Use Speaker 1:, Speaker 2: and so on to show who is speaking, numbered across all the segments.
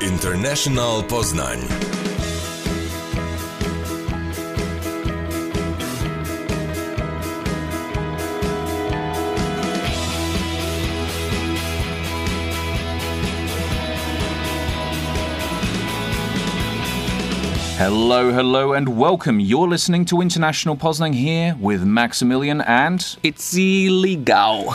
Speaker 1: International Poznań.
Speaker 2: Hello, hello, and welcome. You're listening to International Poznan here with Maximilian and
Speaker 3: It's Eleegal.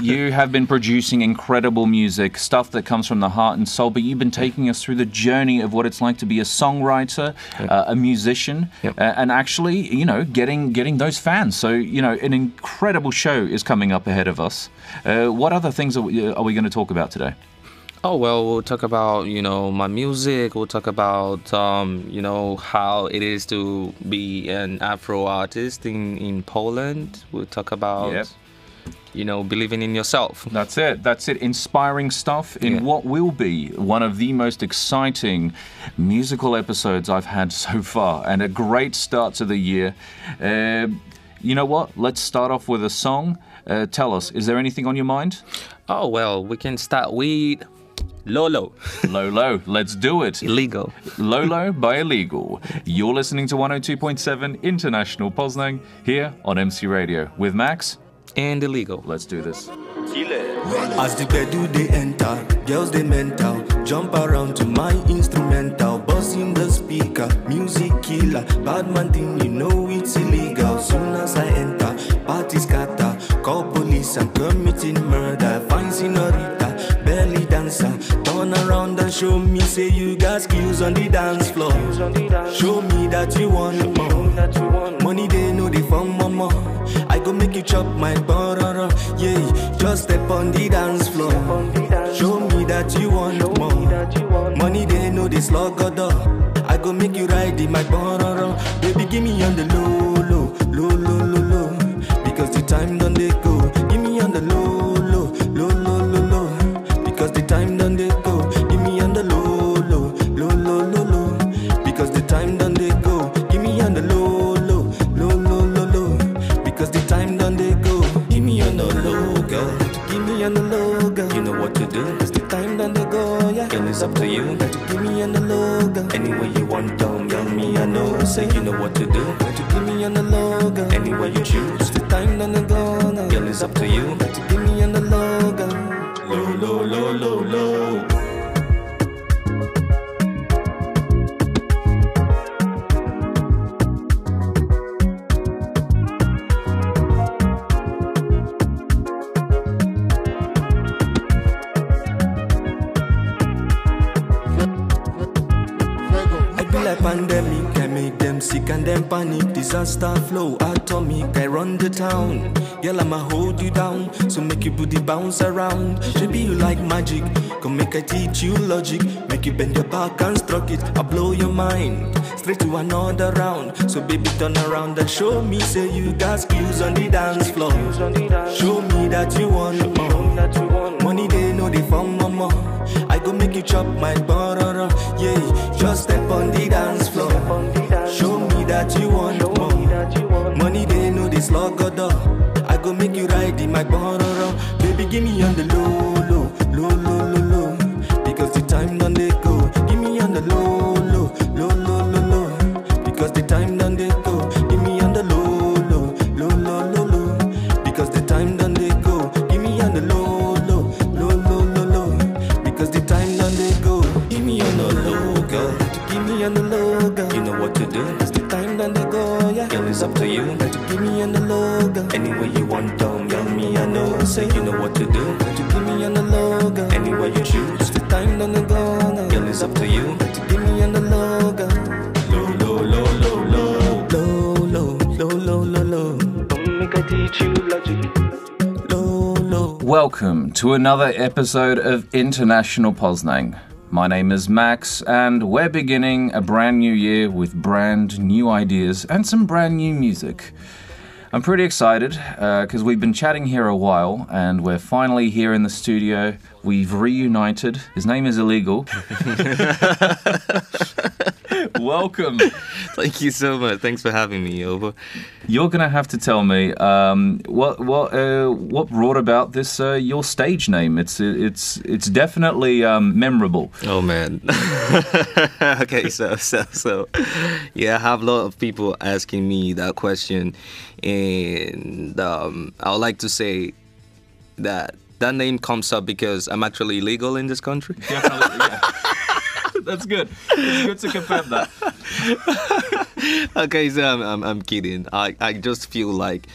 Speaker 2: you have been producing incredible music, stuff that comes from the heart and soul, but you've been taking us through the journey of what it's like to be a songwriter, uh, a musician,
Speaker 3: Yep.
Speaker 2: uh, and actually, you know, getting getting those fans. So, you know, an incredible show is coming up ahead of us. Uh, what other things are we, are we going to talk about today?
Speaker 3: Oh well, we'll talk about you know my music. We'll talk about um, you know how it is to be an Afro artist in in Poland. We'll talk about
Speaker 2: Yep.
Speaker 3: you know believing in yourself.
Speaker 2: That's it. That's it. Inspiring stuff in
Speaker 3: Yeah.
Speaker 2: what will be one of the most exciting musical episodes I've had so far, and a great start to the year. Uh, you know what? Let's start off with a song. Uh, tell us, is there anything on your mind?
Speaker 3: Oh well, we can start with Lolo.
Speaker 2: Lolo, let's do it.
Speaker 3: Eleegal.
Speaker 2: Lolo by Eleegal. You're listening to 102.7 International Poznan here on MC Radio with Max.
Speaker 3: And Eleegal.
Speaker 2: Let's do this.
Speaker 4: As the do they enter, girls they mental. Jump around to my instrumental, buzzing the speaker, music killer. Bad man thing, you know it's illegal. Soon as I enter, party scatter. Call police, I'm committing murder. Fine senorita, belly dancer. Turn around and show me, say you got skills on the dance floor. Show me that you want more. Money they know they from mama. I go make you chop my bororo. Yeah, just step on the dance floor. Show me that you want more. Money they know they slug door. I go make you ride in my bororo. Baby, give me on the low, low, low, low, low, low. Because the time done they go. Give me on the low, it's up to you. Got to give me on the girl. Anyway you want, don't yell me, I know. Say you know what to do. Got to give me on the girl. Anyway you choose. The time they go, now. Girl, it's up to you. Got to give me pandemic, I make them sick and then panic. Disaster flow, atomic, I run the town. Girl, I'ma hold you down, so make your booty bounce around. Should be you like magic, come make I teach you logic. Make you bend your back and struck it, I blow your mind. Straight to another round, so baby turn around and show me, say you got skills on the dance floor. Show me that you want more. Money they know they from more. I go make you chop my bororo. Yeah, just step on the dance floor. That you want more. Money they know they slug door. I go make you ride in my bororo. Baby, give me on the low, low, low, low, low, low. Because the time done they go. Give me on the low,
Speaker 2: Welcome to another episode of International Poznan. My name is Max, and we're beginning a brand new year with brand new ideas and some brand new music. I'm pretty excited uh, because we've been chatting here a while and we're finally here in the studio. We've reunited. His name is Eleegal. Welcome.
Speaker 3: Thank you so much. Thanks for having me over.
Speaker 2: You're gonna have to tell me um, what what uh, what brought about this uh, your stage name. It's it's it's definitely um, memorable.
Speaker 3: Oh man. okay, so so so yeah, I have a lot of people asking me that question, and um, I would like to say that that name comes up because I'm actually illegal in this country.
Speaker 2: Definitely, yeah. That's good. It's good to confirm that.
Speaker 3: okay, so I'm, I'm, I'm kidding. I, I just feel like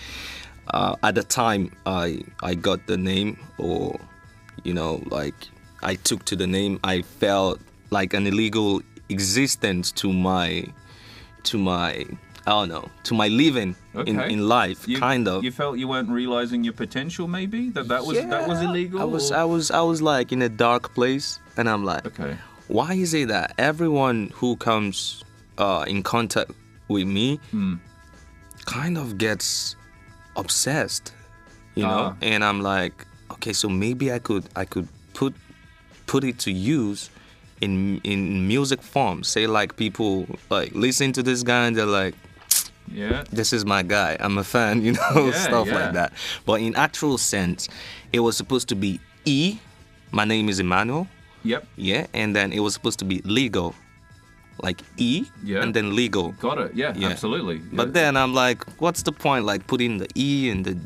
Speaker 3: uh, at the time I I got the name, or you know, like I took to the name, I felt like an illegal existence to my to my I don't know to my living in,
Speaker 2: Okay.
Speaker 3: in life,
Speaker 2: You,
Speaker 3: kind of.
Speaker 2: You felt you weren't realizing your potential, maybe that that was that was illegal.
Speaker 3: I was
Speaker 2: or-
Speaker 3: I was I was like in a dark place, and I'm like,
Speaker 2: okay.
Speaker 3: Why is it that everyone who comes uh, in contact with me
Speaker 2: Hmm.
Speaker 3: kind of gets obsessed you know
Speaker 2: Ah.
Speaker 3: and i'm like okay so maybe i could i could put put it to use in in music form say like people like listen to this guy and they're like
Speaker 2: Yeah.
Speaker 3: this is my guy. I'm a fan, you know,
Speaker 2: Yeah,
Speaker 3: stuff
Speaker 2: yeah.
Speaker 3: like that. But in actual sense, it was supposed to be E. My name is Emmanuel.
Speaker 2: Yep.
Speaker 3: Yeah, and then it was supposed to be legal, like E,
Speaker 2: Yeah.
Speaker 3: and then legal.
Speaker 2: Got it. Yeah.
Speaker 3: Yeah.
Speaker 2: Absolutely.
Speaker 3: But then I'm like, what's the point? Like putting the E and the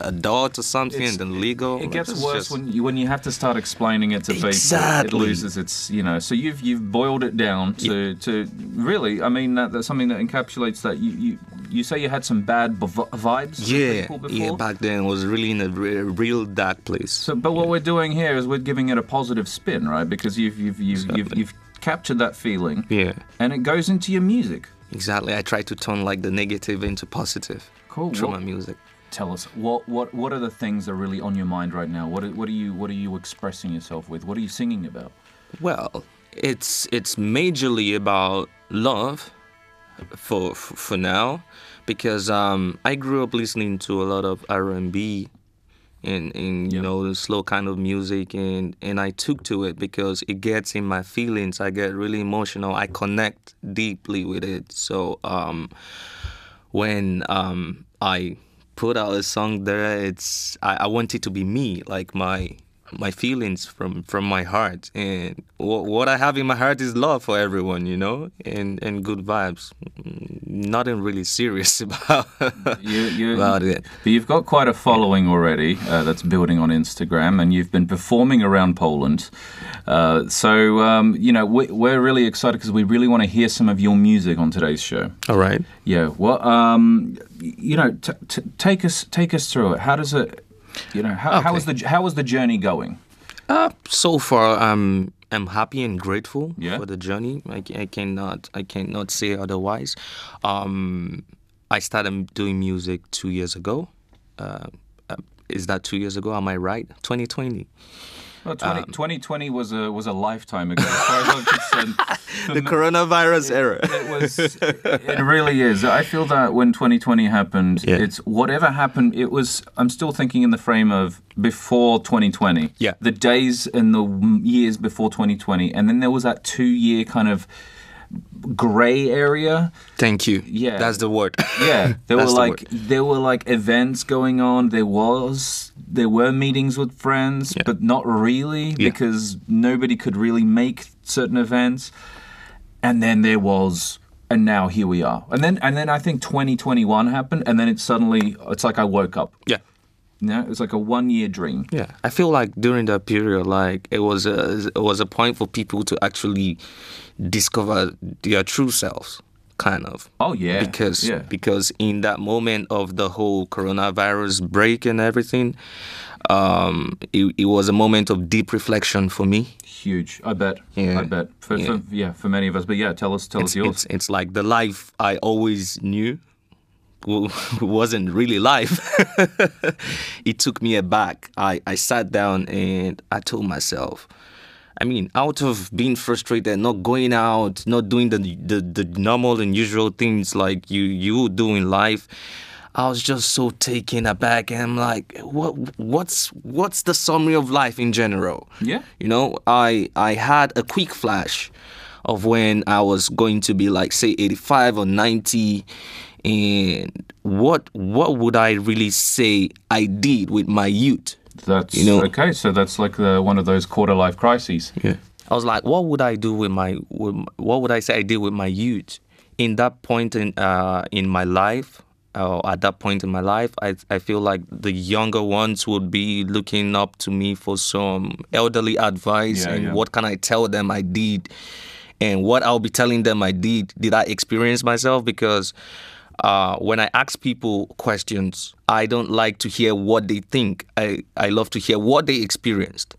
Speaker 3: a dot or something,
Speaker 2: It's-
Speaker 3: and then legal.
Speaker 2: It gets worse
Speaker 3: just-
Speaker 2: when you when you have to start explaining it to people.
Speaker 3: Exactly.
Speaker 2: It loses its you know. So you've you've boiled it down to to really. I mean that, that's something that encapsulates that. You you you say you had some bad b- vibes.
Speaker 3: Yeah, yeah. Back then, it was really in a re- real dark place.
Speaker 2: So, but what we're doing here is we're giving it a positive spin, right? Because you've you've you've you've, you've captured that feeling,
Speaker 3: yeah,
Speaker 2: and it goes into your music.
Speaker 3: exactly. I try to turn like the negative into positive
Speaker 2: Cool.
Speaker 3: through my music.
Speaker 2: Tell us what what what are the things that are really on your mind right now? What are, what are you what are you expressing yourself with? What are you singing about?
Speaker 3: Well, it's it's majorly about love for for now because um I grew up listening to a lot of R&B and and you
Speaker 2: Yep.
Speaker 3: know the slow kind of music and and I took to it because it gets in my feelings. I get really emotional. I connect deeply with it. So um when um I put out a song there it's I, I want it to be me like my my feelings from from my heart and what, what I have in my heart is love for everyone you know and and good vibes Mm, nothing really serious about
Speaker 2: You, you,
Speaker 3: about it
Speaker 2: But you've got quite a following already uh, that's building on Instagram, and you've been performing around Poland. Uh, so, um, you know, we, we're really excited because we really want to hear some of your music on today's show.
Speaker 3: all right
Speaker 2: Yeah. Well, um, you know, t- t- take us take us through it. How does it? You know, how, how
Speaker 3: Okay.
Speaker 2: is the how is the journey going?
Speaker 3: Uh, so far, I'm I'm happy and grateful
Speaker 2: Yeah.
Speaker 3: for the journey. I, I cannot I cannot say otherwise. Um, I started doing music two years ago. Uh, uh, is that two years ago? Am I right? 2020.
Speaker 2: Well, 20,
Speaker 3: Um,
Speaker 2: 2020 was a was a lifetime ago. As far as I'm concerned.
Speaker 3: The coronavirus era.
Speaker 2: It was. It really is. I feel that when 2020 happened,
Speaker 3: Yeah.
Speaker 2: it's whatever happened. It was. I'm still thinking in the frame of before 2020.
Speaker 3: Yeah.
Speaker 2: The days and the years before 2020, and then there was that two year kind of grey area.
Speaker 3: Thank you.
Speaker 2: Yeah.
Speaker 3: that's the word.
Speaker 2: Yeah, there were
Speaker 3: That's the
Speaker 2: like there were like events going on. There was there were meetings with friends,
Speaker 3: Yeah.
Speaker 2: but not really
Speaker 3: Yeah.
Speaker 2: because nobody could really make certain events. And then there was and now here we are. And then and then I think 2021 happened and then it suddenly it's like I woke up.
Speaker 3: yeah.
Speaker 2: You know, it was like a one year dream.
Speaker 3: Yeah, I feel like during that period, like it was a it was a point for people to actually discover their true selves, kind of.
Speaker 2: Oh yeah.
Speaker 3: because
Speaker 2: yeah.
Speaker 3: because in that moment of the whole coronavirus break and everything, um, it, it was a moment of deep reflection for me.
Speaker 2: huge. I bet.
Speaker 3: Yeah.
Speaker 2: I bet. For,
Speaker 3: Yeah.
Speaker 2: for yeah, for many of us. But yeah, tell us tell
Speaker 3: It's,
Speaker 2: us yours.
Speaker 3: it's, it's like the life I always knew wasn't really life. it took me aback. I, I sat down and I told myself, I mean, out of being frustrated, not going out, not doing the, the, the normal and usual things like you, you do in life, I was just so taken aback and I'm like, what what's what's the summary of life in general?
Speaker 2: Yeah.
Speaker 3: You know, I I had a quick flash of when I was going to be like say 85 or 90 and what what would I really say I did with my youth?
Speaker 2: That's
Speaker 3: You know-
Speaker 2: okay. So that's like the, one of those quarter life crises.
Speaker 3: Yeah. I was like, what would I do with my, with, my- what would I say I did with my youth? In that point in uh, in my life, or at that point in my life, I I feel like the younger ones would be looking up to me for some elderly advice
Speaker 2: Yeah,
Speaker 3: and
Speaker 2: yeah.
Speaker 3: what can I tell them I did, and what I'll be telling them I did. Did I experience myself? Because uh, when I ask people questions, I don't like to hear what they think. I, I love to hear what they experienced.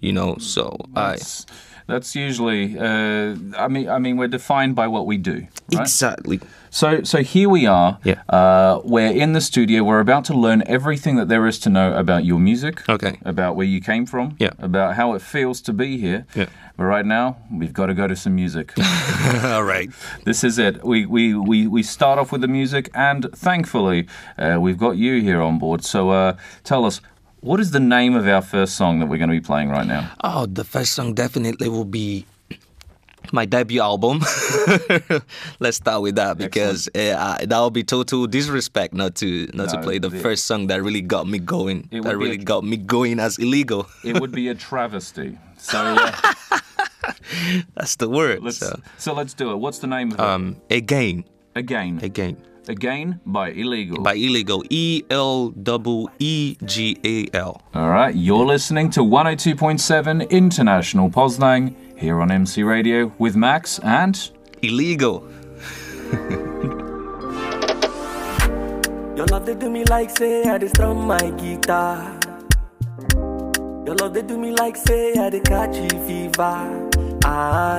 Speaker 3: You know, so I
Speaker 2: That's, that's usually. Uh, I mean, I mean, we're defined by what we do. Right?
Speaker 3: exactly.
Speaker 2: So, so here we are.
Speaker 3: Yeah.
Speaker 2: Uh, we're in the studio. We're about to learn everything that there is to know about your music.
Speaker 3: Okay.
Speaker 2: About where you came from.
Speaker 3: Yeah.
Speaker 2: About how it feels to be here.
Speaker 3: Yeah.
Speaker 2: But right now, we've got to go to some music.
Speaker 3: All right.
Speaker 2: this is it. We, we, we, we start off with the music, and thankfully, uh, we've got you here on board. So, uh, tell us, what is the name of our first song that we're going to be playing right now?
Speaker 3: Oh, the first song definitely will be my debut album. Let's start with that because uh, that would be total disrespect not to not to play the first song that really got me going.
Speaker 2: It
Speaker 3: That really
Speaker 2: a-
Speaker 3: got me going as Eleegal.
Speaker 2: It would be a travesty. So, uh,
Speaker 3: That's the word.
Speaker 2: let's,
Speaker 3: So,
Speaker 2: so let's do it. What's the name of it?
Speaker 3: um, again,
Speaker 2: Again.
Speaker 3: again.
Speaker 2: Again by Eleegal.
Speaker 3: By Eleegal, E L double E G A L.
Speaker 2: All right, you're listening to 102.7 International Poznan here on MC Radio with Max and
Speaker 3: Eleegal.
Speaker 4: Your love they do me like say I dey strum my guitar. Your love they do me like say I dey catch a fever. Ah.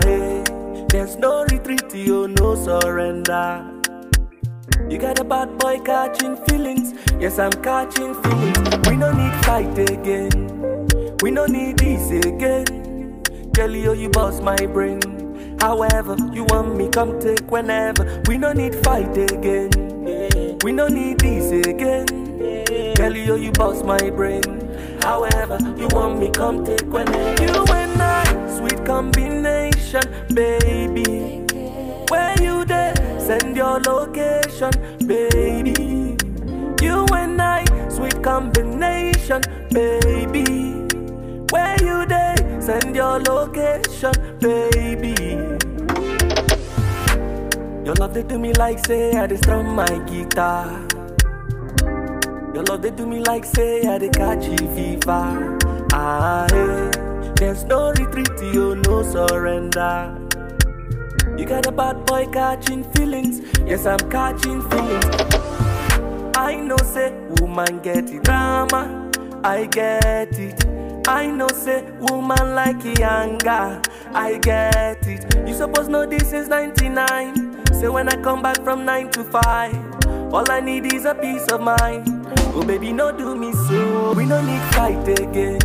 Speaker 4: There's no retreat, you no surrender. You got a bad boy catching feelings. Yes, I'm catching feelings. We no need fight again. We no need this again. Girl, you, you boss my brain. However, you want me, come take whenever. We no need fight again. We no need this again. Girl, you, you boss my brain. However, you want me, come take whenever. You and I, sweet combination, baby. Where you there? Send your location, baby. You and I, sweet combination, baby. Where you there? Send your location, baby. Your love they do me like say I dey strum my guitar. Your love they do me like say I dey catch fever. Ah, eh. There's no retreat, you no surrender. You got a bad boy catching feelings. Yes, I'm catching feelings. I know say woman get it drama. I get it. I know say woman like anger. I get it. You suppose know this is 99. Say when I come back from 9 to 5. All I need is a peace of mind. Oh baby, no do me so. We no need fight again.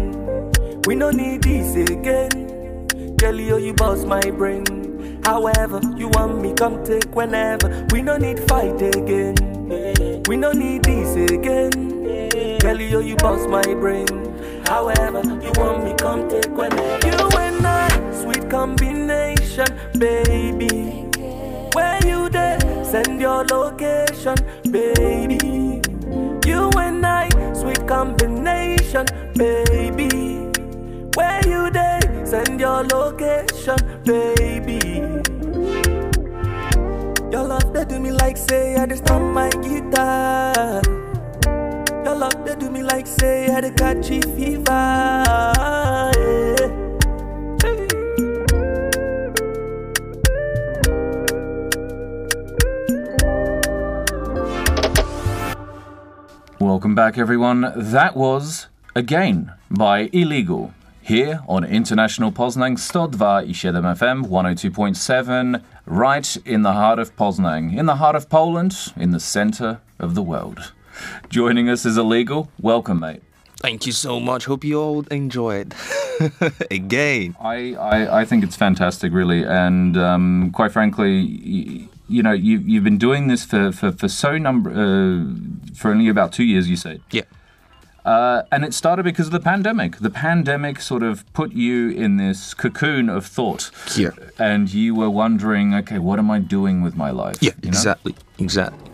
Speaker 4: We no need this again. Girl, you, you boss my brain. However, you want me, come take whenever. We no need fight again. We no need this again. Girl, you, you boss my brain. However, you want me, come take whenever. You and I, sweet combination, baby. Where you there? Send your location, baby. You and I, sweet combination, baby. Where you there? Send your location, baby. Your love they do me like say I just strum my guitar. Your love they do me like say fever.
Speaker 2: Welcome back, everyone. That was Again by Eleegal here on International Poznan 102 i 7 FM 102.7 right in the heart of Poznan, in the heart of Poland, in the center of the world. Joining us is Eleegal. Welcome, mate.
Speaker 3: Thank you so much. Hope you all enjoy it. Again.
Speaker 2: I, I, I think it's fantastic, really, and um, quite frankly, y- you know, you, you've been doing this for, for, for so number uh, for only about two years. You said,
Speaker 3: Yeah.
Speaker 2: Uh, and it started because of the pandemic. The pandemic sort of put you in this cocoon of thought.
Speaker 3: Yeah.
Speaker 2: And you were wondering, okay, what am I doing with my life?
Speaker 3: Yeah,
Speaker 2: you know?
Speaker 3: exactly, exactly.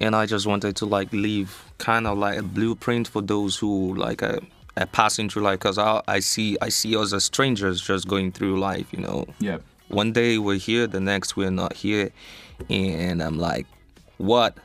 Speaker 3: And I just wanted to like leave kind of like a blueprint for those who like are, are passing through life. Because I, I see I see us as strangers just going through life. You know.
Speaker 2: Yeah.
Speaker 3: One day we're here, the next we're not here, and I'm like, what?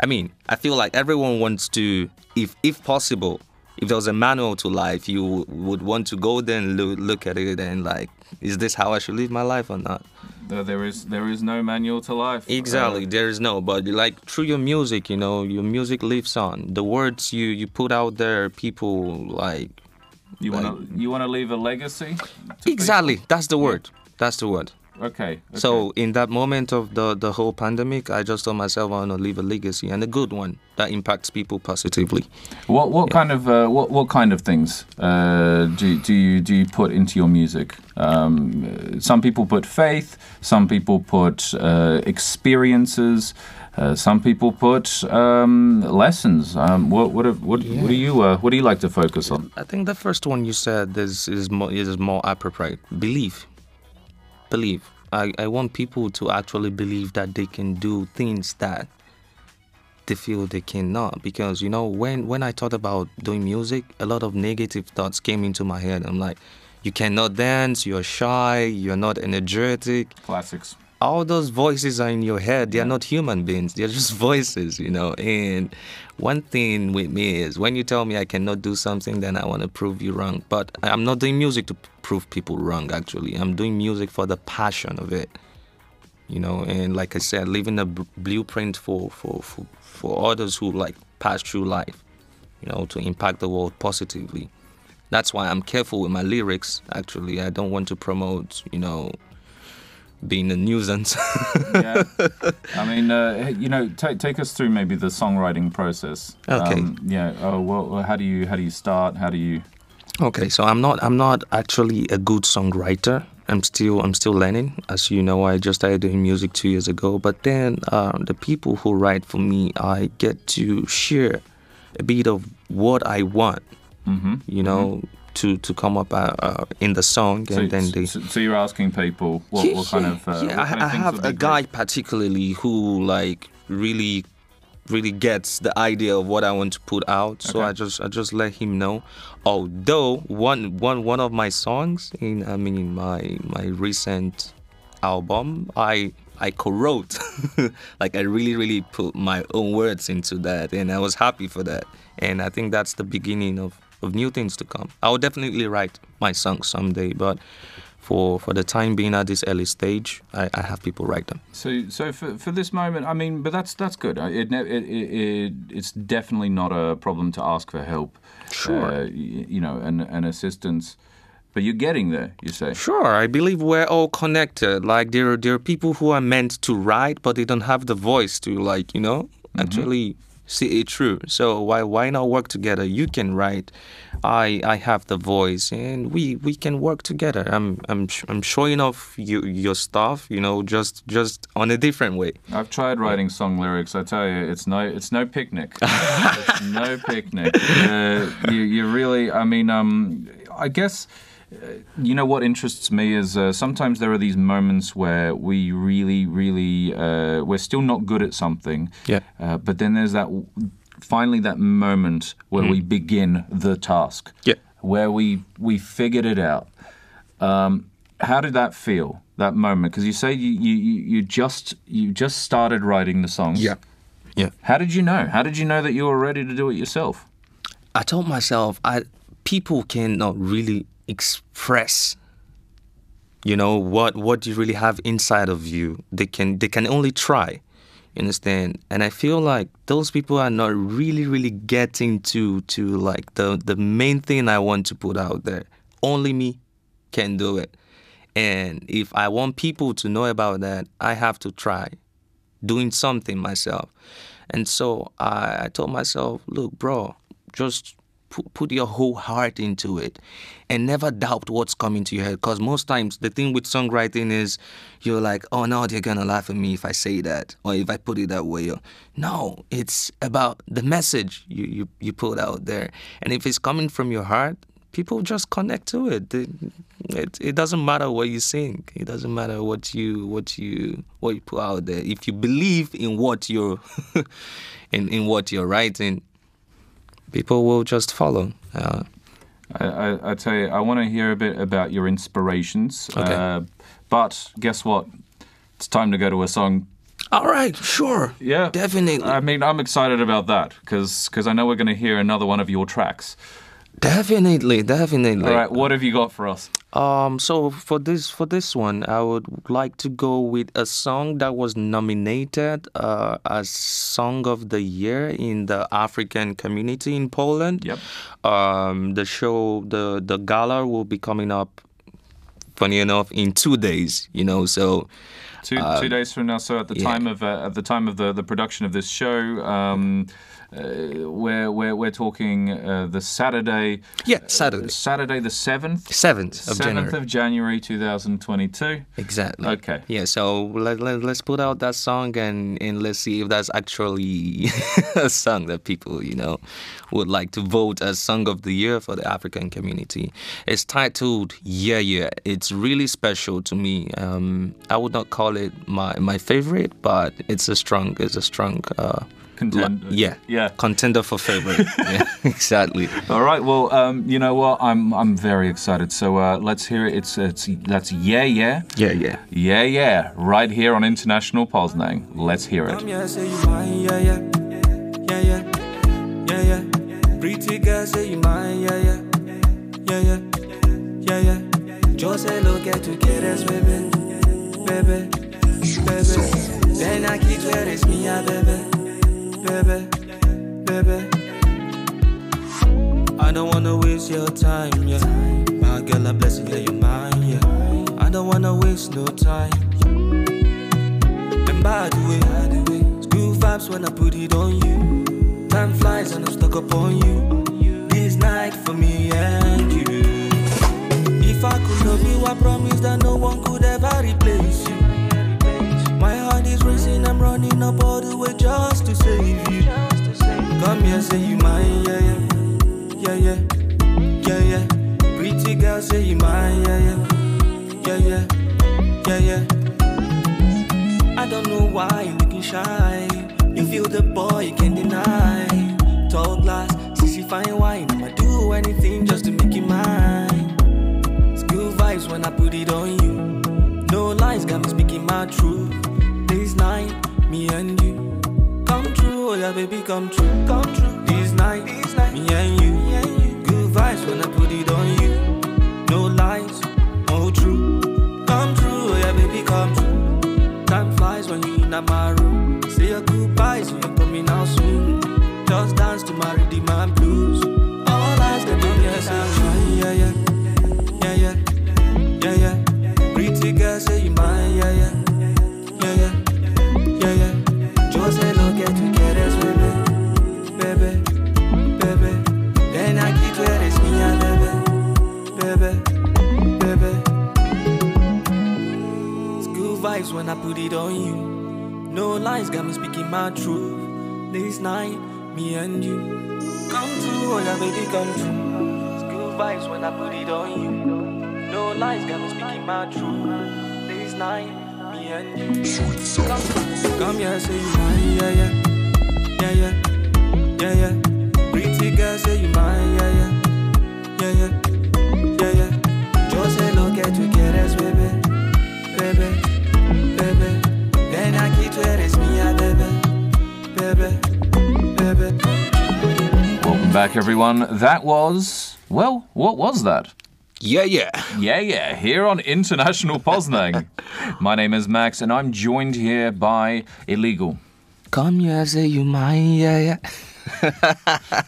Speaker 3: I mean, I feel like everyone wants to, if if possible, if there was a manual to life, you would want to go there and look at it and like, is this how I should live my life or not?
Speaker 2: There- is there is no manual to life.
Speaker 3: Exactly,
Speaker 2: Uh,
Speaker 3: there is no, but like through your music, you know, your music lives on. The words you you put out there, people like
Speaker 2: you want to you want to leave a legacy. to people?
Speaker 3: exactly. That's the word. That's the word.
Speaker 2: Okay. okay.
Speaker 3: So in that moment of the the whole pandemic, I just told myself I want to leave a legacy and a good one that impacts people positively.
Speaker 2: What what kind of uh, what what kind of things uh, do do you do you put into your music? Um, some people put faith. Some people put uh, experiences. Uh, some people put um, lessons. Um, what what what what do you uh, what do you like to focus on?
Speaker 3: I think the first one you said is is more is more appropriate. Believe, believe. I, I want people to actually believe that they can do things that they feel they cannot. Because you know, when when I thought about doing music, a lot of negative thoughts came into my head. I'm like, you cannot dance. You're shy. You're not energetic
Speaker 2: Classics.
Speaker 3: All those voices are in your head. They are not human beings. They're just voices, you know. And one thing with me is when you tell me I cannot do something, then I want to prove you wrong. But I'm not doing music to prove people wrong, actually. I'm doing music for the passion of it, you know. And like I said, leaving a blueprint for, for, for, for others who like pass through life, you know, to impact the world positively. That's why I'm careful with my lyrics, actually. I don't want to promote, you know, being a nuisance.
Speaker 2: yeah. I mean, uh, you know, take take us through maybe the songwriting process.
Speaker 3: Okay.
Speaker 2: Um, yeah. Oh well. How do you how do you start? How do you?
Speaker 3: okay, so I'm not I'm not actually a good songwriter. I'm still I'm still learning. As you know, I just started doing music two years ago. But then um, the people who write for me, I get to share a bit of what I want.
Speaker 2: Mm-hmm.
Speaker 3: You know, to to come up uh, uh, in the song,
Speaker 2: So,
Speaker 3: and then they.
Speaker 2: so, so you're asking people what,
Speaker 3: Yeah,
Speaker 2: what kind
Speaker 3: yeah,
Speaker 2: of uh,
Speaker 3: yeah,
Speaker 2: kind
Speaker 3: I,
Speaker 2: of
Speaker 3: I have a guy
Speaker 2: great?
Speaker 3: particularly who like really really gets the idea of what I want to put out. So
Speaker 2: Okay.
Speaker 3: I just I just let him know. Although one one one of my songs in I mean in my my recent album I I co-wrote like I really really put my own words into that and I was happy for that and I think that's the beginning of of new things to come. I will definitely write my song someday but for for the time being at this early stage I, I have people write them.
Speaker 2: So, so for, for this moment, I mean, but that's that's good. It, it, it, it it's definitely not a problem to ask for help.
Speaker 3: Sure.
Speaker 2: Uh, you know, and and assistance. But you're getting there. You say.
Speaker 3: Sure, I believe we're all connected. Like there, there are people who are meant to write, but they don't have the voice to, like, you know, actually see it through. So why, why not work together? You can write, I, I have the voice, and we, we can work together. I'm, I'm, I'm showing off you, your stuff, you know, just, just on a different way.
Speaker 2: I've tried writing song lyrics. I tell you, it's no, it's no picnic. it's no picnic. Uh, you, you really, I mean, um, I guess, you know what interests me is uh, sometimes there are these moments where we really, really, uh, we're still not good at something.
Speaker 3: Yeah.
Speaker 2: Uh, but then there's that, finally, that moment where we begin the task.
Speaker 3: Yeah.
Speaker 2: Where we we figured it out. Um, how did that feel? That moment? Because you say you, you you you just you just started writing the songs.
Speaker 3: Yeah. Yeah.
Speaker 2: How did you know? How did you know that you were ready to do it yourself?
Speaker 3: I told myself, I people cannot really express, you know, what what you really have inside of you. They can they can only try. You understand? And I feel like those people are not really really getting to to like the the main thing I want to put out there. Only me can do it. And if I want people to know about that, I have to try doing something myself. And so I, I told myself, look, bro, just put, your whole heart into it and never doubt what's coming to your head. Because most times the thing with songwriting is you're like, oh no, they're gonna laugh at me if I say that or if I put it that way. No, it's about the message you, you, you put out there. And if it's coming from your heart, people just connect to it. It, it. it doesn't matter what you sing. It doesn't matter what you what you what you put out there. If you believe in what you're in, in what you're writing, people will just follow. Uh,
Speaker 4: I, I, I, tell you, I want to hear a bit about your inspirations.
Speaker 3: Okay. Uh,
Speaker 4: but guess what? It's time to go to a song.
Speaker 3: All right, sure.
Speaker 4: Yeah,
Speaker 3: definitely.
Speaker 4: I mean, I'm excited about that because I know we're going to hear another one of your tracks.
Speaker 3: Definitely, definitely.
Speaker 4: All right, what have you got for us?
Speaker 3: Um, so for this for this one, I would like to go with a song that was nominated uh, as Song of the Year in the African community in Poland.
Speaker 4: Yep.
Speaker 3: Um, the show, the the gala will be coming up. Funny enough, in two days, you know, so.
Speaker 4: Two, uh, two days from now. So at the yeah. time of uh, at the time of the, the production of this show, um, uh, we're, we're, we're talking uh, the Saturday.
Speaker 3: Yeah, Saturday.
Speaker 4: Saturday the 7th?
Speaker 3: 7th of 7th
Speaker 4: January. of January 2022.
Speaker 3: Exactly.
Speaker 4: Okay.
Speaker 3: Yeah, so let, let, let's put out that song and, and let's see if that's actually a song that people, you know, would like to vote as Song of the Year for the African community. It's titled Yeah Yeah. It's really special to me. Um, I would not call it my, my favorite, but it's a strong, it's a strong uh,
Speaker 4: contender.
Speaker 3: Yeah,
Speaker 4: yeah,
Speaker 3: contender for favorite. yeah, exactly.
Speaker 4: All right. Well, um, you know what? I'm I'm very excited. So uh, let's hear it. It's it's that's yeah yeah
Speaker 3: yeah yeah
Speaker 4: yeah yeah right here on International Poznań. Let's hear it. Pretty girl say you mine, yeah, yeah, yeah, yeah, yeah, yeah. Just say look at you, get us, baby, baby, baby. Then I keep where it's me, yeah, baby baby, baby. I don't wanna waste your time, yeah. My girl, a blessing, yeah, you're mine, yeah. I don't wanna waste no time. And by the way, school vibes when I put it on you. Time flies and I'm stuck upon you. This night for me and you. If I could love you, I promise that no one could say you mine, yeah, yeah, yeah, yeah, yeah, yeah. Pretty girl, say you mine, yeah, yeah, yeah, yeah, yeah, yeah. I don't know why you're looking shy. You feel the boy, you can't deny. Tall glass, sissy fine wine. I'ma do anything just to make you mine. Good vibes when I put it on you. No lies, got me speaking my truth This night, me and you. Come true, oh yeah, baby, come true, come true. Night, me and you. Good vibes when I put it on you. No lies, no true. Come true, oh yeah, baby, come true. Time flies when you're in my room. Say your goodbyes, you're coming out soon. Just dance to my rhythm when I put it on you. No lies got me speaking my truth. This night, me and you. Come true, oh yeah, baby, come true. good vibes when I put it on you. No lies got me speaking my truth. This night, me and you. Come, come here, say you mine, yeah, yeah. Yeah, yeah. Yeah, yeah. Pretty girl, say you mine, yeah, yeah. Yeah, yeah. Back, everyone. That was, well, what was that?
Speaker 3: Yeah, yeah.
Speaker 4: Yeah, yeah. Here on International Poznań. My name is Max, and I'm joined here by Eleegal.
Speaker 3: Come here, say you mine, yeah, yeah.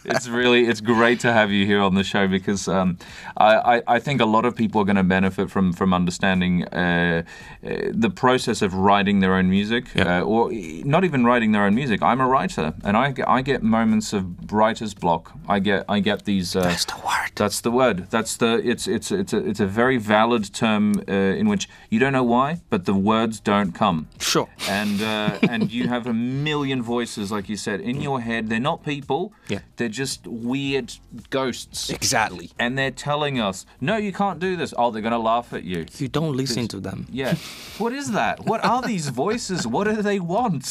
Speaker 2: it's really it's great to have you here on the show because um, I, I, I think a lot of people are going to benefit from from understanding uh, uh, the process of writing their own music
Speaker 3: Yeah.
Speaker 2: uh, or not even writing their own music. I'm a writer and I, get- I get moments of writer's block. I get I get these. Uh,
Speaker 3: That's the word.
Speaker 2: That's the word. That's the. It's it's it's a it's a very valid term uh, in which you don't know why, but the words don't come.
Speaker 3: Sure.
Speaker 2: And uh, and you have a million voices, like you said, in your head. They're not people.
Speaker 3: Yeah.
Speaker 2: They're just weird ghosts.
Speaker 3: Exactly.
Speaker 2: And they're telling us, no, you can't do this. Oh, they're gonna laugh at you.
Speaker 3: You don't listen to them.
Speaker 2: Yeah. What is that? What are these voices? What do they want?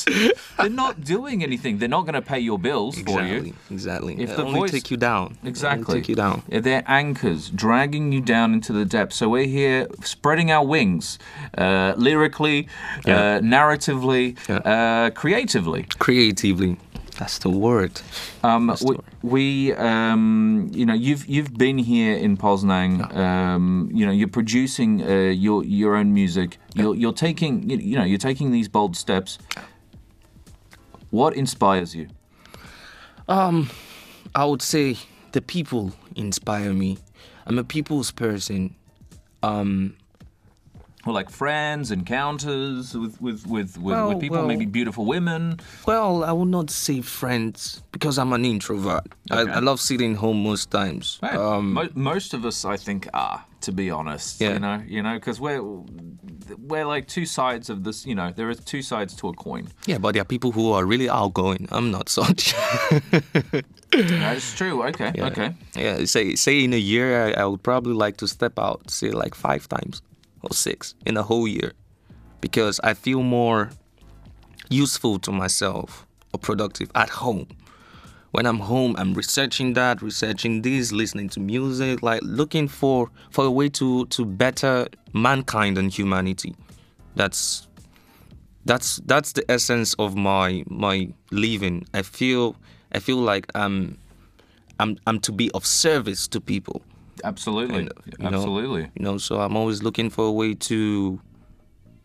Speaker 2: They're not doing anything. They're not going to pay your bills for you.
Speaker 3: Exactly. Exactly.
Speaker 2: If
Speaker 3: They
Speaker 2: the
Speaker 3: only
Speaker 2: voice-
Speaker 3: take you down.
Speaker 2: Exactly.
Speaker 3: take you down.
Speaker 2: They're anchors dragging you down into the depths. So we're here spreading our wings, uh, lyrically,
Speaker 3: Yeah.
Speaker 2: uh, narratively,
Speaker 3: Yeah.
Speaker 2: uh, creatively.
Speaker 3: Creatively. That's the word.
Speaker 2: Um,
Speaker 3: That's the
Speaker 2: we,
Speaker 3: word.
Speaker 2: we um, you know, you've you've been here in Poznan. Um, you know, you're producing uh, your your own music. You're you're taking you, you know you're taking these bold steps. What inspires you?
Speaker 3: Um, I would say the people inspire me. I'm a people's person. Um,
Speaker 2: Well, like friends, encounters with with with with,
Speaker 3: Well,
Speaker 2: with people,
Speaker 3: well-
Speaker 2: maybe beautiful women.
Speaker 3: well, I would not say friends because I'm an introvert.
Speaker 2: Okay.
Speaker 3: I, I love sitting home most times.
Speaker 2: Hey,
Speaker 3: Um,
Speaker 2: mo- most of us, I think, are to be honest.
Speaker 3: Yeah.
Speaker 2: You know, you know, because we're we're like two sides of this. You know, there are two sides to a coin.
Speaker 3: yeah, but there are people who are really outgoing. I'm not such.
Speaker 2: That's true. Okay.
Speaker 3: Yeah.
Speaker 2: Okay.
Speaker 3: Yeah, say say in a year, I, I would probably like to step out, say like five times or six in a whole year, because I feel more useful to myself or productive at home. When I'm home, I'm researching that, researching this, listening to music, like looking for for a way to to better mankind and humanity. That's that's that's the essence of my my living. I feel I feel like I'm I'm I'm to be of service to people.
Speaker 2: Absolutely.
Speaker 3: You know,
Speaker 2: Absolutely.
Speaker 3: You know, so I'm always looking for a way to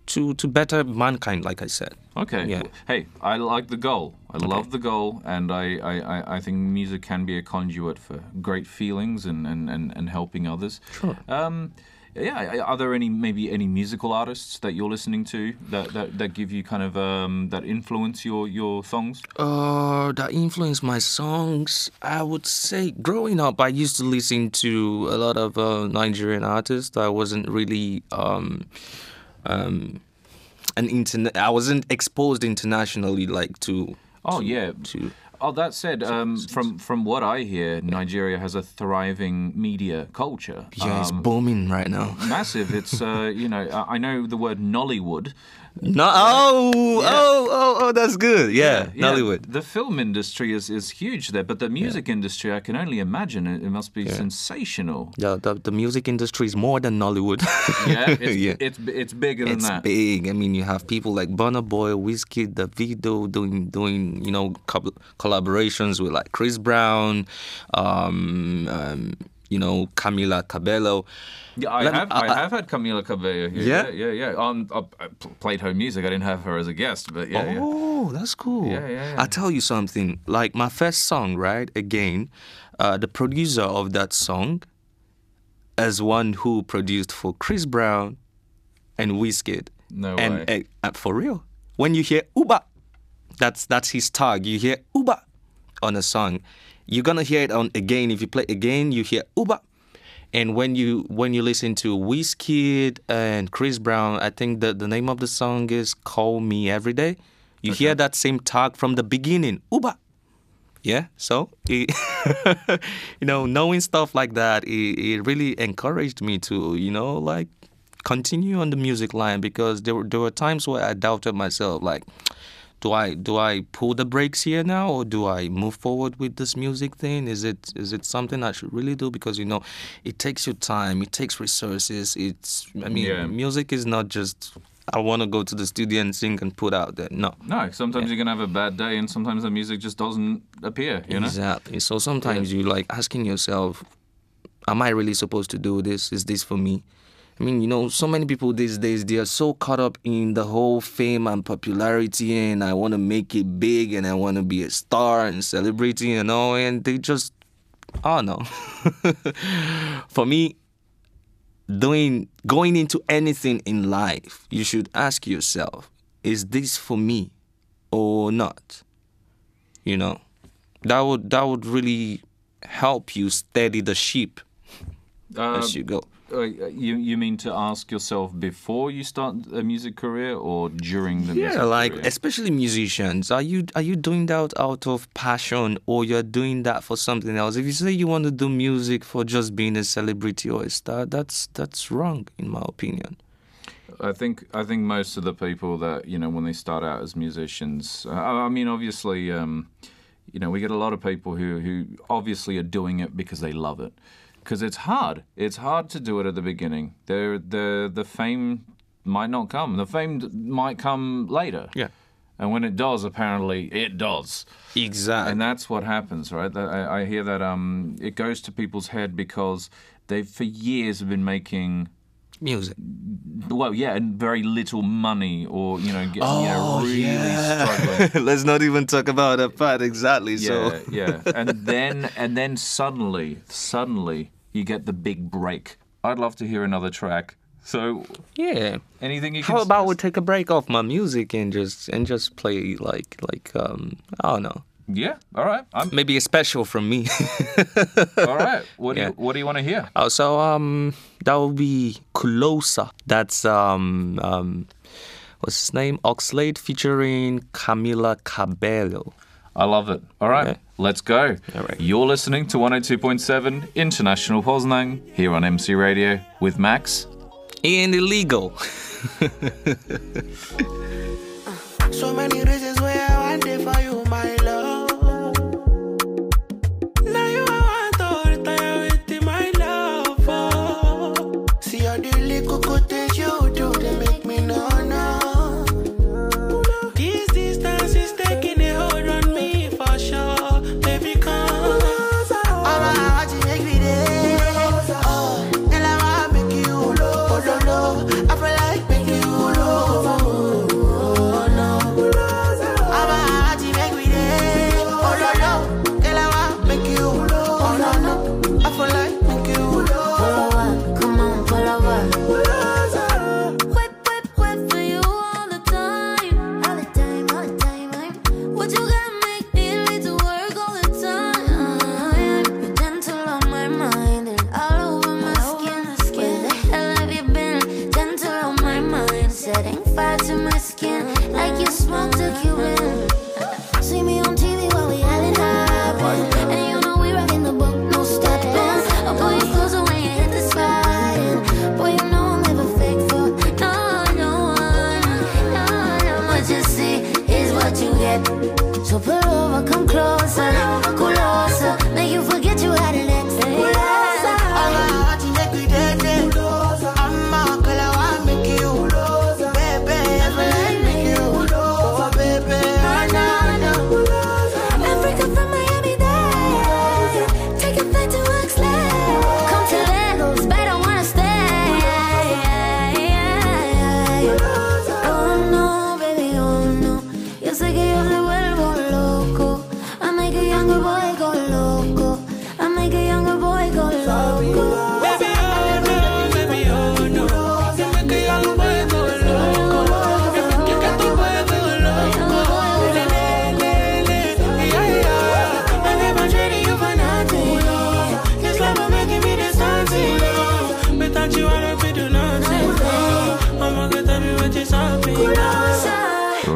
Speaker 3: to to better mankind, like I said.
Speaker 2: Okay.
Speaker 3: Yeah.
Speaker 2: Hey, I like the goal. I love the goal, and I, I, I- I think music can be a conduit for great feelings and, and, and, and helping others.
Speaker 3: Sure.
Speaker 2: Um, yeah. Are there any maybe any musical artists that you're listening to that, that, that give you kind of um, that influence your your songs?
Speaker 3: Uh, that influence my songs. I would say growing up, I used to listen to a lot of uh, Nigerian artists. I wasn't really um, um, an internet. I wasn't exposed internationally like to.
Speaker 2: Oh
Speaker 3: to-
Speaker 2: yeah.
Speaker 3: To
Speaker 2: Oh, that said, um, from from what I hear, Nigeria has a thriving media culture.
Speaker 3: yeah, it's
Speaker 2: Um,
Speaker 3: booming right now.
Speaker 2: massive. It's uh, you know I know the word Nollywood.
Speaker 3: No, oh, oh, oh, oh, that's good. Yeah,
Speaker 2: Yeah,
Speaker 3: Nollywood.
Speaker 2: The film industry is, is huge there, but the music industry, I can only imagine it, it must be sensational.
Speaker 3: The, the the music industry is more than Nollywood.
Speaker 2: Yeah, it's
Speaker 3: yeah.
Speaker 2: it's it's bigger than
Speaker 3: It's
Speaker 2: that.
Speaker 3: big. I mean, you have people like Burna Boy, Wizkid, Davido doing doing you know co- collaborations with like Chris Brown, um, um, you know Camila Cabello.
Speaker 2: Yeah, I
Speaker 3: Let
Speaker 2: have
Speaker 3: I-
Speaker 2: I,
Speaker 3: I-
Speaker 2: have had Camila Cabello here.
Speaker 3: Yeah?
Speaker 2: yeah, yeah. yeah. I I played her music. I didn't have her as a guest, but yeah, yeah.
Speaker 3: Oh, that's cool.
Speaker 2: Yeah, yeah, yeah.
Speaker 3: I'll tell you something. Like my first song, right? Again, uh, the producer of that song as one who produced for Chris Brown and Wizkid.
Speaker 2: No
Speaker 3: and,
Speaker 2: way.
Speaker 3: and- uh, for real, when you hear Uba, that's that's his tag. You hear Uba on a song. You're gonna hear it on again. If you play again, you hear Uba. And when you when you listen to Wizkid and Chris Brown, I think the, the name of the song is "Call Me Every Day." You hear that same tag from the beginning, Uba. Yeah, so it, you know, knowing stuff like that, it, it really encouraged me to, you know, like continue on the music line because there were there were times where I doubted myself, like, do I do I pull the brakes here now or do I move forward with this music thing? Is it is it something I should really do? Because you know, it takes your time, it takes resources. It's I mean,
Speaker 2: Yeah.
Speaker 3: music is not just I want to go to the studio and sing and put out there. No.
Speaker 2: No, sometimes you're gonna have a bad day, and sometimes the music just doesn't appear. You know.
Speaker 3: Exactly. So sometimes you like asking yourself, "Am I really supposed to do this? Is this for me?" I mean, you know, so many people these days they are so caught up in the whole fame and popularity, and I want to make it big, and I want to be a star and celebrity and all, and they just, I don't know. For me, doing going into anything in life, you should ask yourself, is this for me or not? You know, that would that would really help you steady the ship
Speaker 2: Uh,
Speaker 3: as you go.
Speaker 2: Uh, you you mean to ask yourself before you start a music career or during the music
Speaker 3: Yeah, like
Speaker 2: career?
Speaker 3: especially musicians, are you are you doing that out of passion or you're doing that for something else? If you say you want to do music for just being a celebrity or a star, that's that's wrong in my opinion.
Speaker 2: I think I think most of the people that you know when they start out as musicians, uh, I I mean, obviously, um, you know, we get a lot of people who who obviously are doing it because they love it, because it's hard. It's hard to do it at the beginning. The the the fame might not come. The fame might come later.
Speaker 3: Yeah.
Speaker 2: And when it does, apparently it does.
Speaker 3: Exactly.
Speaker 2: And that's what happens, right? I, I hear that um, it goes to people's head because they've for years have been making
Speaker 3: music.
Speaker 2: well, yeah, and very little money, or you know, get, you know, really struggling.
Speaker 3: Let's not even talk about that part exactly.
Speaker 2: Yeah,
Speaker 3: So
Speaker 2: yeah, and then and then suddenly, suddenly, you get the big break. I'd love to hear another track. So,
Speaker 3: yeah.
Speaker 2: anything you can.
Speaker 3: How about we take a break off my music and just and just play like like um I don't know
Speaker 2: Yeah, all right, I'm
Speaker 3: maybe a special from me.
Speaker 2: all right. What do you What do you want to hear?
Speaker 3: Oh, so um that would be Closer. That's um um what's his name? Oxlade featuring Camila Cabello.
Speaker 2: I love it. All right,
Speaker 3: Okay.
Speaker 2: let's go.
Speaker 3: All right.
Speaker 2: You're listening to 102.7 International Poznan here on MC Radio with Max.
Speaker 3: And Eleegal.
Speaker 1: So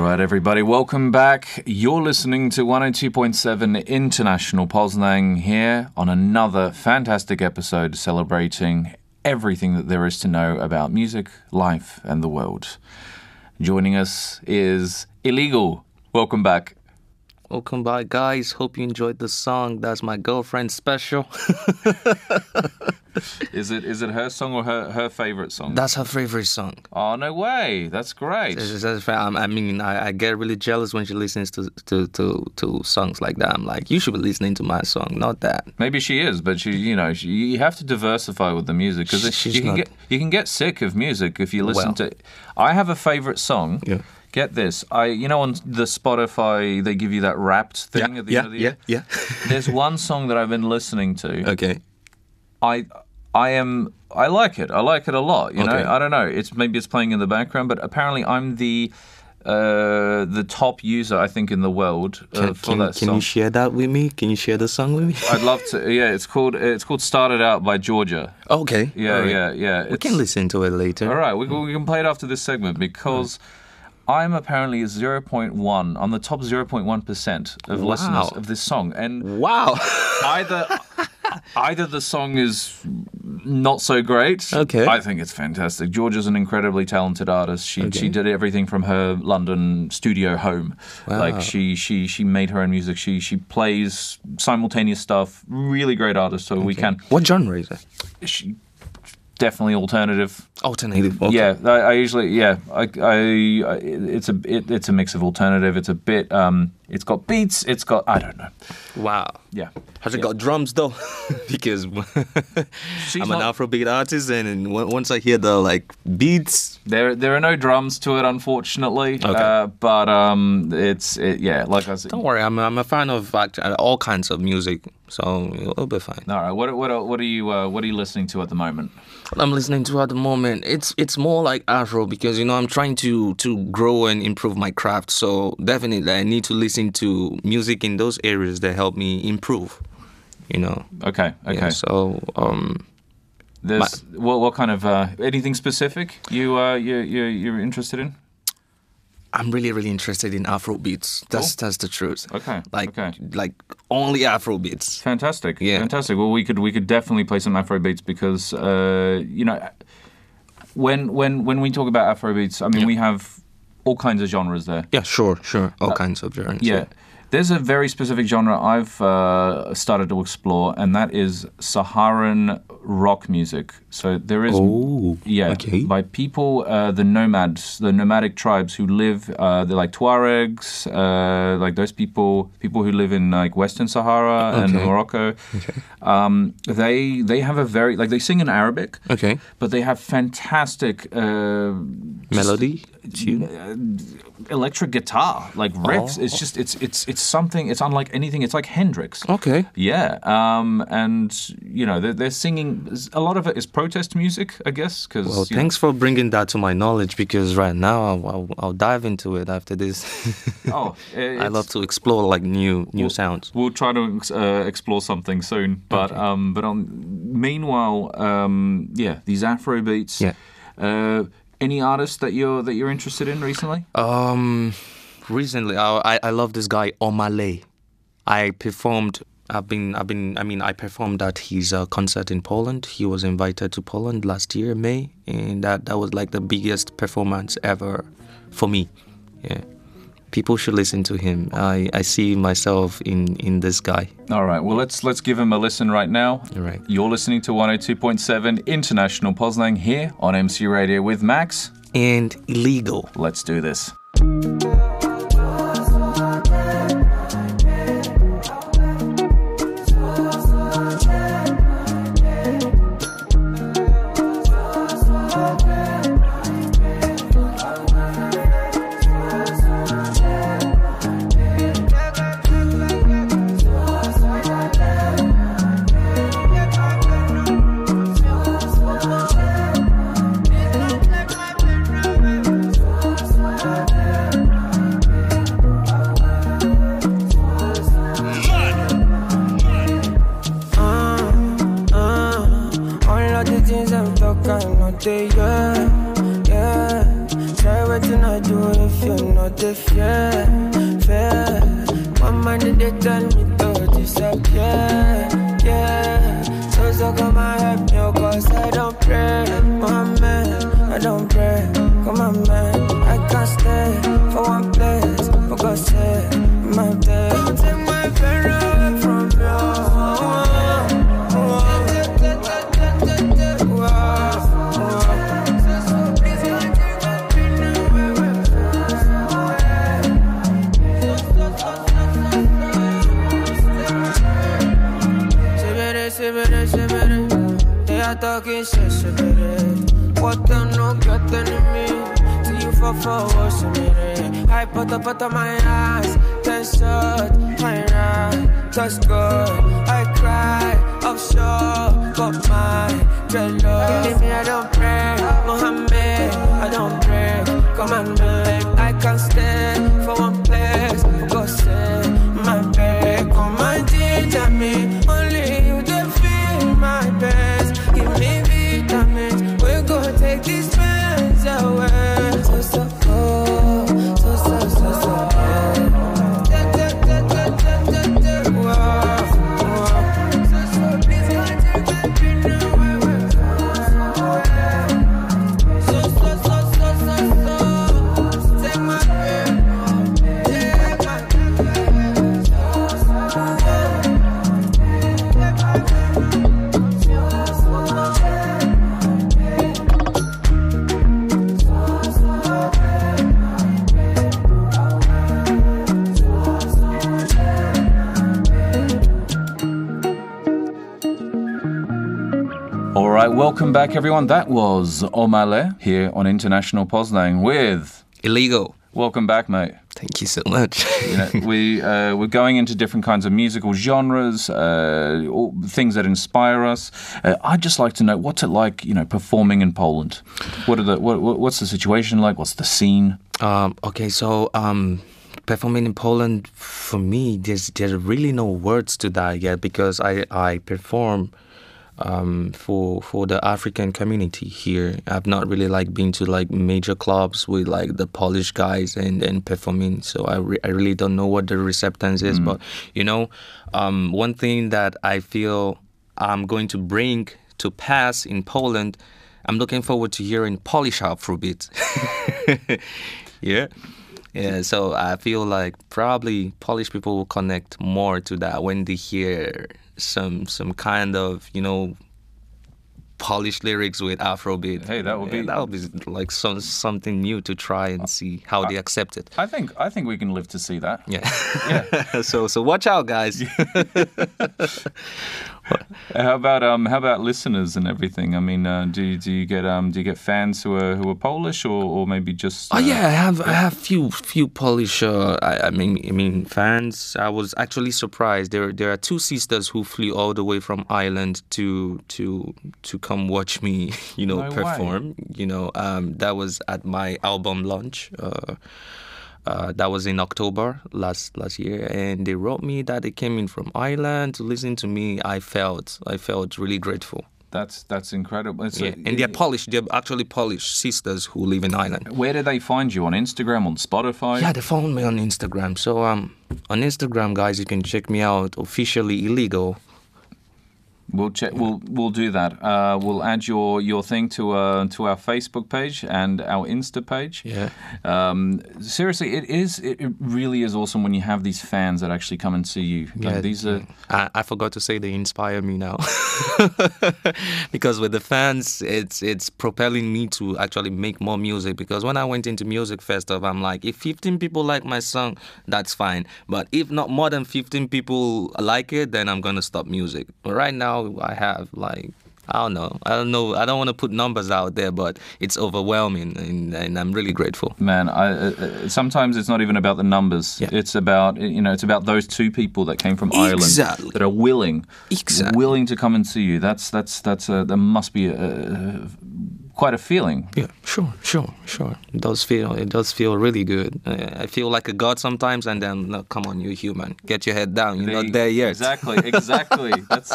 Speaker 2: right, everybody, welcome back. You're listening to 102.7 International Poznan here on another fantastic episode celebrating everything that there is to know about music, life, and the world. Joining us is Eleegal. Welcome back.
Speaker 3: Welcome back, guys. Hope you enjoyed the song. That's my girlfriend special.
Speaker 2: is it is it her song or her her favorite song?
Speaker 3: That's her favorite song.
Speaker 2: oh no way! That's great.
Speaker 3: It's fa- I mean, I, I get really jealous when she listens to, to, to, to songs like that. I'm like, you should be listening to my song, not that.
Speaker 2: Maybe she is, but she, you know, she, you have to diversify with the music because you can
Speaker 3: not-
Speaker 2: get you can get sick of music if you listen
Speaker 3: Well.
Speaker 2: to. I have a favorite song.
Speaker 3: Yeah.
Speaker 2: Get this, I you know on the Spotify they give you that wrapped thing at the
Speaker 3: yeah,
Speaker 2: end of the
Speaker 3: yeah,
Speaker 2: year.
Speaker 3: yeah.
Speaker 2: There's one song that I've been listening to.
Speaker 3: okay.
Speaker 2: I I am I like it. I like it a lot. You know, I don't know. It's maybe it's playing in the background, but apparently I'm the uh, the top user I think in the world uh,
Speaker 3: Can,
Speaker 2: for
Speaker 3: can,
Speaker 2: that song.
Speaker 3: can you share that with me? Can you share the song with me?
Speaker 2: I'd love to. Yeah, it's called it's called "Started Out" by Georgia.
Speaker 3: okay.
Speaker 2: Yeah,
Speaker 3: right.
Speaker 2: yeah, yeah.
Speaker 3: We can listen to it later.
Speaker 2: All right, we, we can play it after this segment because I'm apparently 0.1 on the top 0.1 percent of
Speaker 3: Wow.
Speaker 2: listeners of this song, and
Speaker 3: Wow.
Speaker 2: either either the song is not so great.
Speaker 3: Okay.
Speaker 2: I think it's fantastic. Georgia's an incredibly talented artist. She
Speaker 3: Okay.
Speaker 2: she did everything from her London studio home. Like she she she made her own music. She she plays simultaneous stuff. Really great artist. So we can
Speaker 3: What genre is it?
Speaker 2: she definitely alternative.
Speaker 3: Alternative. Okay.
Speaker 2: Yeah, I, I usually yeah, I, I, it's a it, it's a mix of alternative. It's a bit um, it's got beats. It's got I don't know.
Speaker 3: Wow.
Speaker 2: Yeah,
Speaker 3: Has it got drums though? because I'm an Afrobeat artist, and, once I hear the like beats,
Speaker 2: there there are no drums to it, unfortunately.
Speaker 3: Okay.
Speaker 2: Uh, but um, it's it, yeah, like I said.
Speaker 3: don't worry, I'm a, I'm a fan of act- all kinds of music, so it'll be fine.
Speaker 2: All right, what what what are you uh, what are you listening to at the moment?
Speaker 3: What I'm listening to at the moment, it's it's more like Afro because you know I'm trying to to grow and improve my craft. So definitely I need to listen to music in those areas that help me improve. You know.
Speaker 2: Okay, okay.
Speaker 3: Yeah, so um,
Speaker 2: There's what what kind of uh, anything specific you uh you you you're interested in?
Speaker 3: I'm really really interested in Afro beats. That's that's the truth.
Speaker 2: Okay,
Speaker 3: Like
Speaker 2: okay.
Speaker 3: like only Afro beats.
Speaker 2: Fantastic.
Speaker 3: Yeah.
Speaker 2: Fantastic. Well, we could we could definitely play some Afro beats because uh, you know when when when we talk about Afro beats, I mean
Speaker 3: Yeah.
Speaker 2: we have all kinds of genres there.
Speaker 3: Yeah, sure, sure. All kinds of genres.
Speaker 2: Uh, Yeah. There's a very specific genre I've uh, started to explore, and that is Saharan rock music. So there is,
Speaker 3: Oh,
Speaker 2: yeah,
Speaker 3: okay.
Speaker 2: by people, uh, the nomads, the nomadic tribes who live, uh, they're like Tuaregs, uh, like those people, people who live in like Western Sahara and
Speaker 3: Okay.
Speaker 2: Morocco. Um, they they have a very like they sing in Arabic,
Speaker 3: Okay.
Speaker 2: but they have fantastic uh, just-
Speaker 3: Melody. Tune.
Speaker 2: uh, electric guitar like riffs
Speaker 3: Oh.
Speaker 2: it's just it's it's it's something it's unlike anything it's like hendrix
Speaker 3: Okay.
Speaker 2: yeah um and you know they're, they're singing a lot of it is protest music i guess because
Speaker 3: Well, thanks for bringing that to my knowledge because right now I'll, I'll, I'll dive into it after this.
Speaker 2: oh
Speaker 3: I love to explore like new new sounds.
Speaker 2: we'll try to uh, explore something soon but um but on meanwhile um yeah these afro beats
Speaker 3: Yeah.
Speaker 2: uh any artists that you're that you're interested in recently
Speaker 3: Um, recently, I, I love this guy Omah Lay. I performed. I've been I've been I mean I performed at his uh, concert in Poland. He was invited to Poland last year May, and that that was like the biggest performance ever for me. Yeah, people should listen to him. I I see myself in in this guy.
Speaker 2: All right. Well, let's let's give him a listen right now.
Speaker 3: All right.
Speaker 2: You're listening to 102.7 International Poznan here on MC Radio with Max.
Speaker 3: And Eleegal.
Speaker 2: Let's do this. Welcome back, everyone. That was Omah Lay here on International Poznan with.
Speaker 3: Eleegal.
Speaker 2: Welcome back, mate.
Speaker 3: Thank you so much.
Speaker 2: You know, we uh, we're going into different kinds of musical genres, uh, all, things that inspire us. Uh, I'd just like to know what's it like, you know, performing in Poland. What are the what, what- what's the situation like? What's the scene?
Speaker 3: Um, okay, so um, performing in Poland for me, there's there's really no words to that yet because I I perform um, for for the African community here. I've not really like been to like major clubs with like the Polish guys and and performing. So I re- I really don't know what the receptance is, but you know, um, one thing that I feel I'm going to bring to pass in Poland. I'm looking forward to hearing Polish Afrobeat. yeah. Yeah, so I feel like probably Polish people will connect more to that when they hear some some kind of, you know, Polish lyrics with Afrobeat.
Speaker 2: Hey, that would
Speaker 3: Yeah,
Speaker 2: be-
Speaker 3: that would be like some something new to try and see how they accept it.
Speaker 2: I think I think we can live to see that.
Speaker 3: Yeah, Yeah. so so watch out guys.
Speaker 2: How about um how about listeners and everything? I mean, uh, do you- do you get um do you get fans who are who are Polish or, or maybe just?
Speaker 3: Oh
Speaker 2: uh,
Speaker 3: yeah, I have I have few few Polish. Uh, I, I mean I mean fans. I was actually surprised. There there are two sisters who flew all the way from Ireland to to to come watch me. You know
Speaker 2: No way.
Speaker 3: perform. You know um, that was at my album launch. Uh, uh, that was in October last last year, and they wrote me that they came in from Ireland to listen to me. I felt I felt really grateful.
Speaker 2: That's that's incredible. It's a-
Speaker 3: And they're Polish. They're actually Polish sisters who live in Ireland.
Speaker 2: where did they find you on Instagram, on Spotify?
Speaker 3: Yeah, they found me on Instagram. So um, on Instagram, guys, you can check me out. Officially Eleegal.
Speaker 2: We'll check. We'll we'll do that. Uh, we'll add your your thing to uh, to our Facebook page and our Insta page.
Speaker 3: Yeah.
Speaker 2: Um, seriously, it is. It, it really is awesome when you have these fans that actually come and see you. Like,
Speaker 3: Yeah,
Speaker 2: these are.
Speaker 3: I, I forgot to say they inspire me now, because with the fans, it's it's propelling me to actually make more music. Because when I went into music festival, I'm like, if 15 people like my song, that's fine. But if not more than 15 people like it, then I'm gonna stop music. But right now, I have like. I don't know. I don't know. I don't want to put numbers out there, but it's overwhelming, and, and I'm really grateful.
Speaker 2: Man, I, uh, uh, sometimes it's not even about the numbers.
Speaker 3: Yeah.
Speaker 2: It's about you know, it's about those two people that came from Ireland that are willing,
Speaker 3: Exactly.
Speaker 2: willing to come and see you. That's that's that's a, that must be a, quite a feeling.
Speaker 3: Yeah, sure, sure, sure. It does feel it does feel really good. Uh, I feel like a god sometimes, and then no, come on, you're human. Get your head down. You're not there yet.
Speaker 2: Exactly, exactly. that's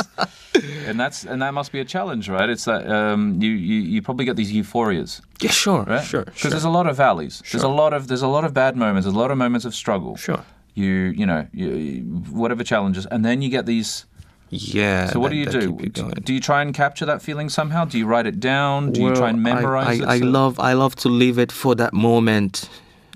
Speaker 2: and that's and that must be a challenge, right? It's that um, you, you you probably get these euphorias,
Speaker 3: Yeah, sure,
Speaker 2: right?
Speaker 3: sure,
Speaker 2: Because
Speaker 3: sure.
Speaker 2: there's a lot of valleys. Sure. There's a lot of there's a lot of bad moments. There's a lot of moments of struggle.
Speaker 3: Sure.
Speaker 2: You you know you, whatever challenges, and then you get these.
Speaker 3: Yeah.
Speaker 2: So what do
Speaker 3: that-
Speaker 2: you do?
Speaker 3: you going.
Speaker 2: Do you try and capture that feeling somehow? Do you write it down? Do you try and memorize
Speaker 3: I,
Speaker 2: it?
Speaker 3: I, love I love to live it for that moment.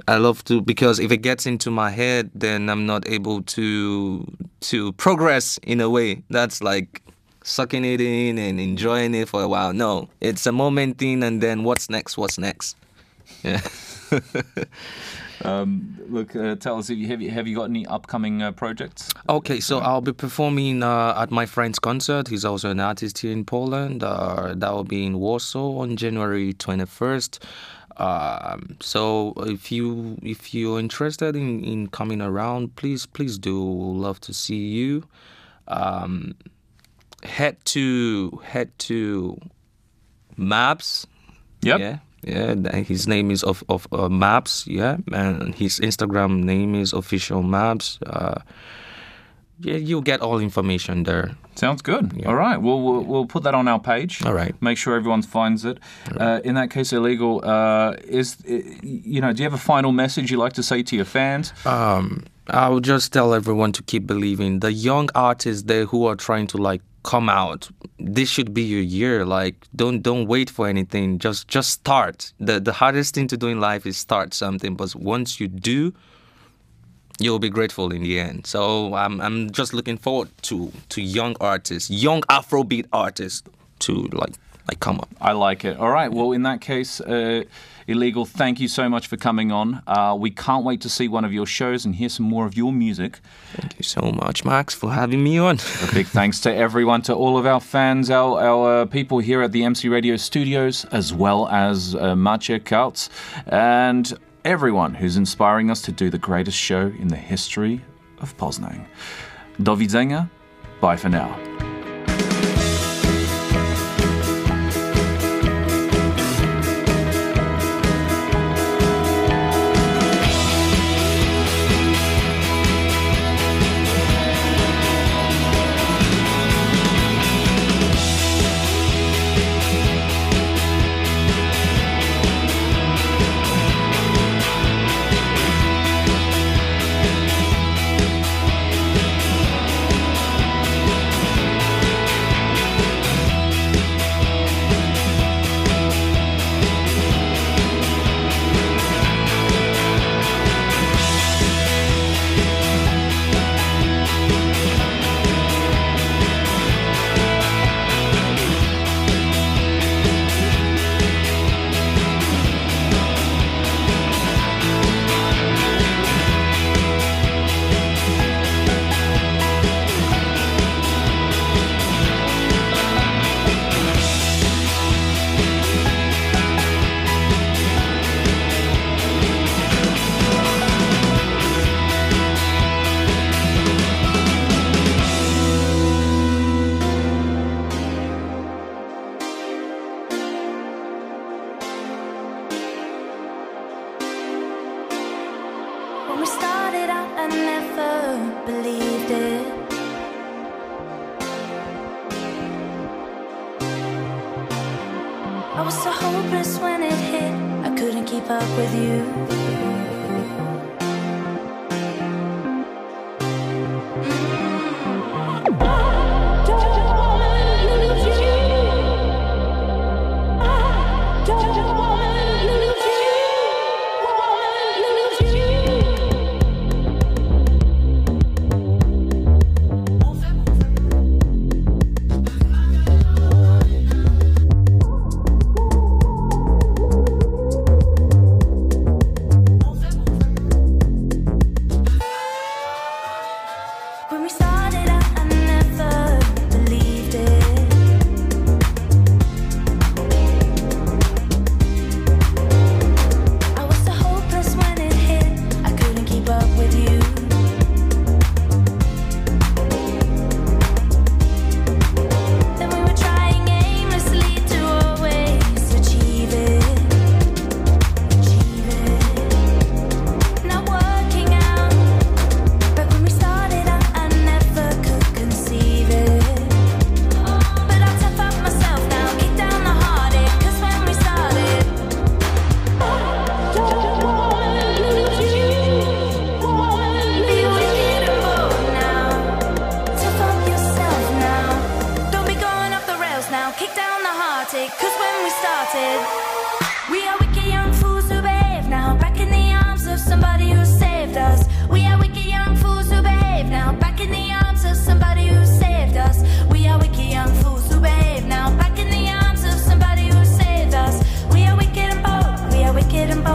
Speaker 3: I love to because if it gets into my head, then I'm not able to to progress in a way. That's like sucking it in and enjoying it for a while. No, it's a moment thing, and then what's next? What's next? Yeah.
Speaker 5: Look, uh, tell us, have you, have you have you got any upcoming uh, projects?
Speaker 3: Okay, so I'll be performing uh, at my friend's concert. He's also an artist here in Poland. Uh, that will be in Warsaw on January 21st. Um, so if you if you're interested in, in coming around, please please do. We'll love to see you. Um, head to head to Maps.
Speaker 5: Yep.
Speaker 3: Yeah. Yeah, his name is of of uh, Maps. Yeah, and his Instagram name is official Maps. Uh, yeah, you'll get all information there.
Speaker 5: Sounds good. All right. Well, we'll we'll put that on our page.
Speaker 3: All right.
Speaker 5: Make sure everyone finds it. Uh, in that case, Eleegal. Uh, is you know? Do you have a final message you'd like to say to your fans?
Speaker 3: Um, I would just tell everyone to keep believing. The young artists there who are trying to like come out, this should be your year. Like, don't don't wait for anything. Just just start. the The hardest thing to do in life is start something. But once you do, you'll be grateful in the end. So I'm I'm just looking forward to to young artists, young Afrobeat artists, to like like come up.
Speaker 5: I like it. All right. Well, in that case, uh, Eleegal. Thank you so much for coming on. Uh, we can't wait to see one of your shows and hear some more of your music.
Speaker 3: Thank you so much, Max, for having me on.
Speaker 5: A big thanks to everyone, to all of our fans, our, our uh, people here at the MC Radio studios, as well as uh, Maciek Kautz, and everyone who's inspiring us to do the greatest show in the history of Poznan. Do widzenia. Bye for now.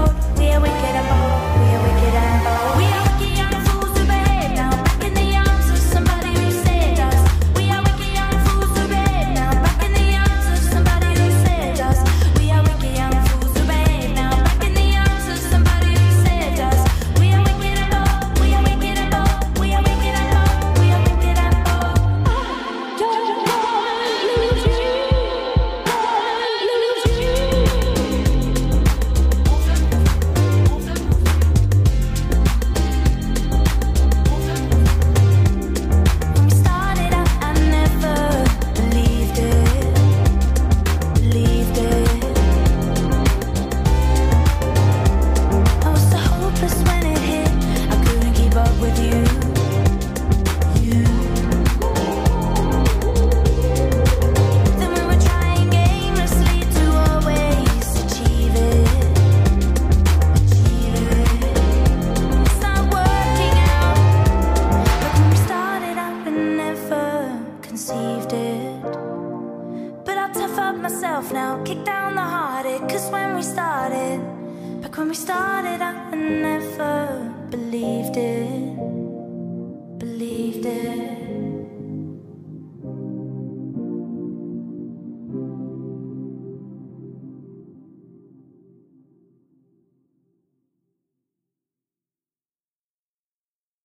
Speaker 6: The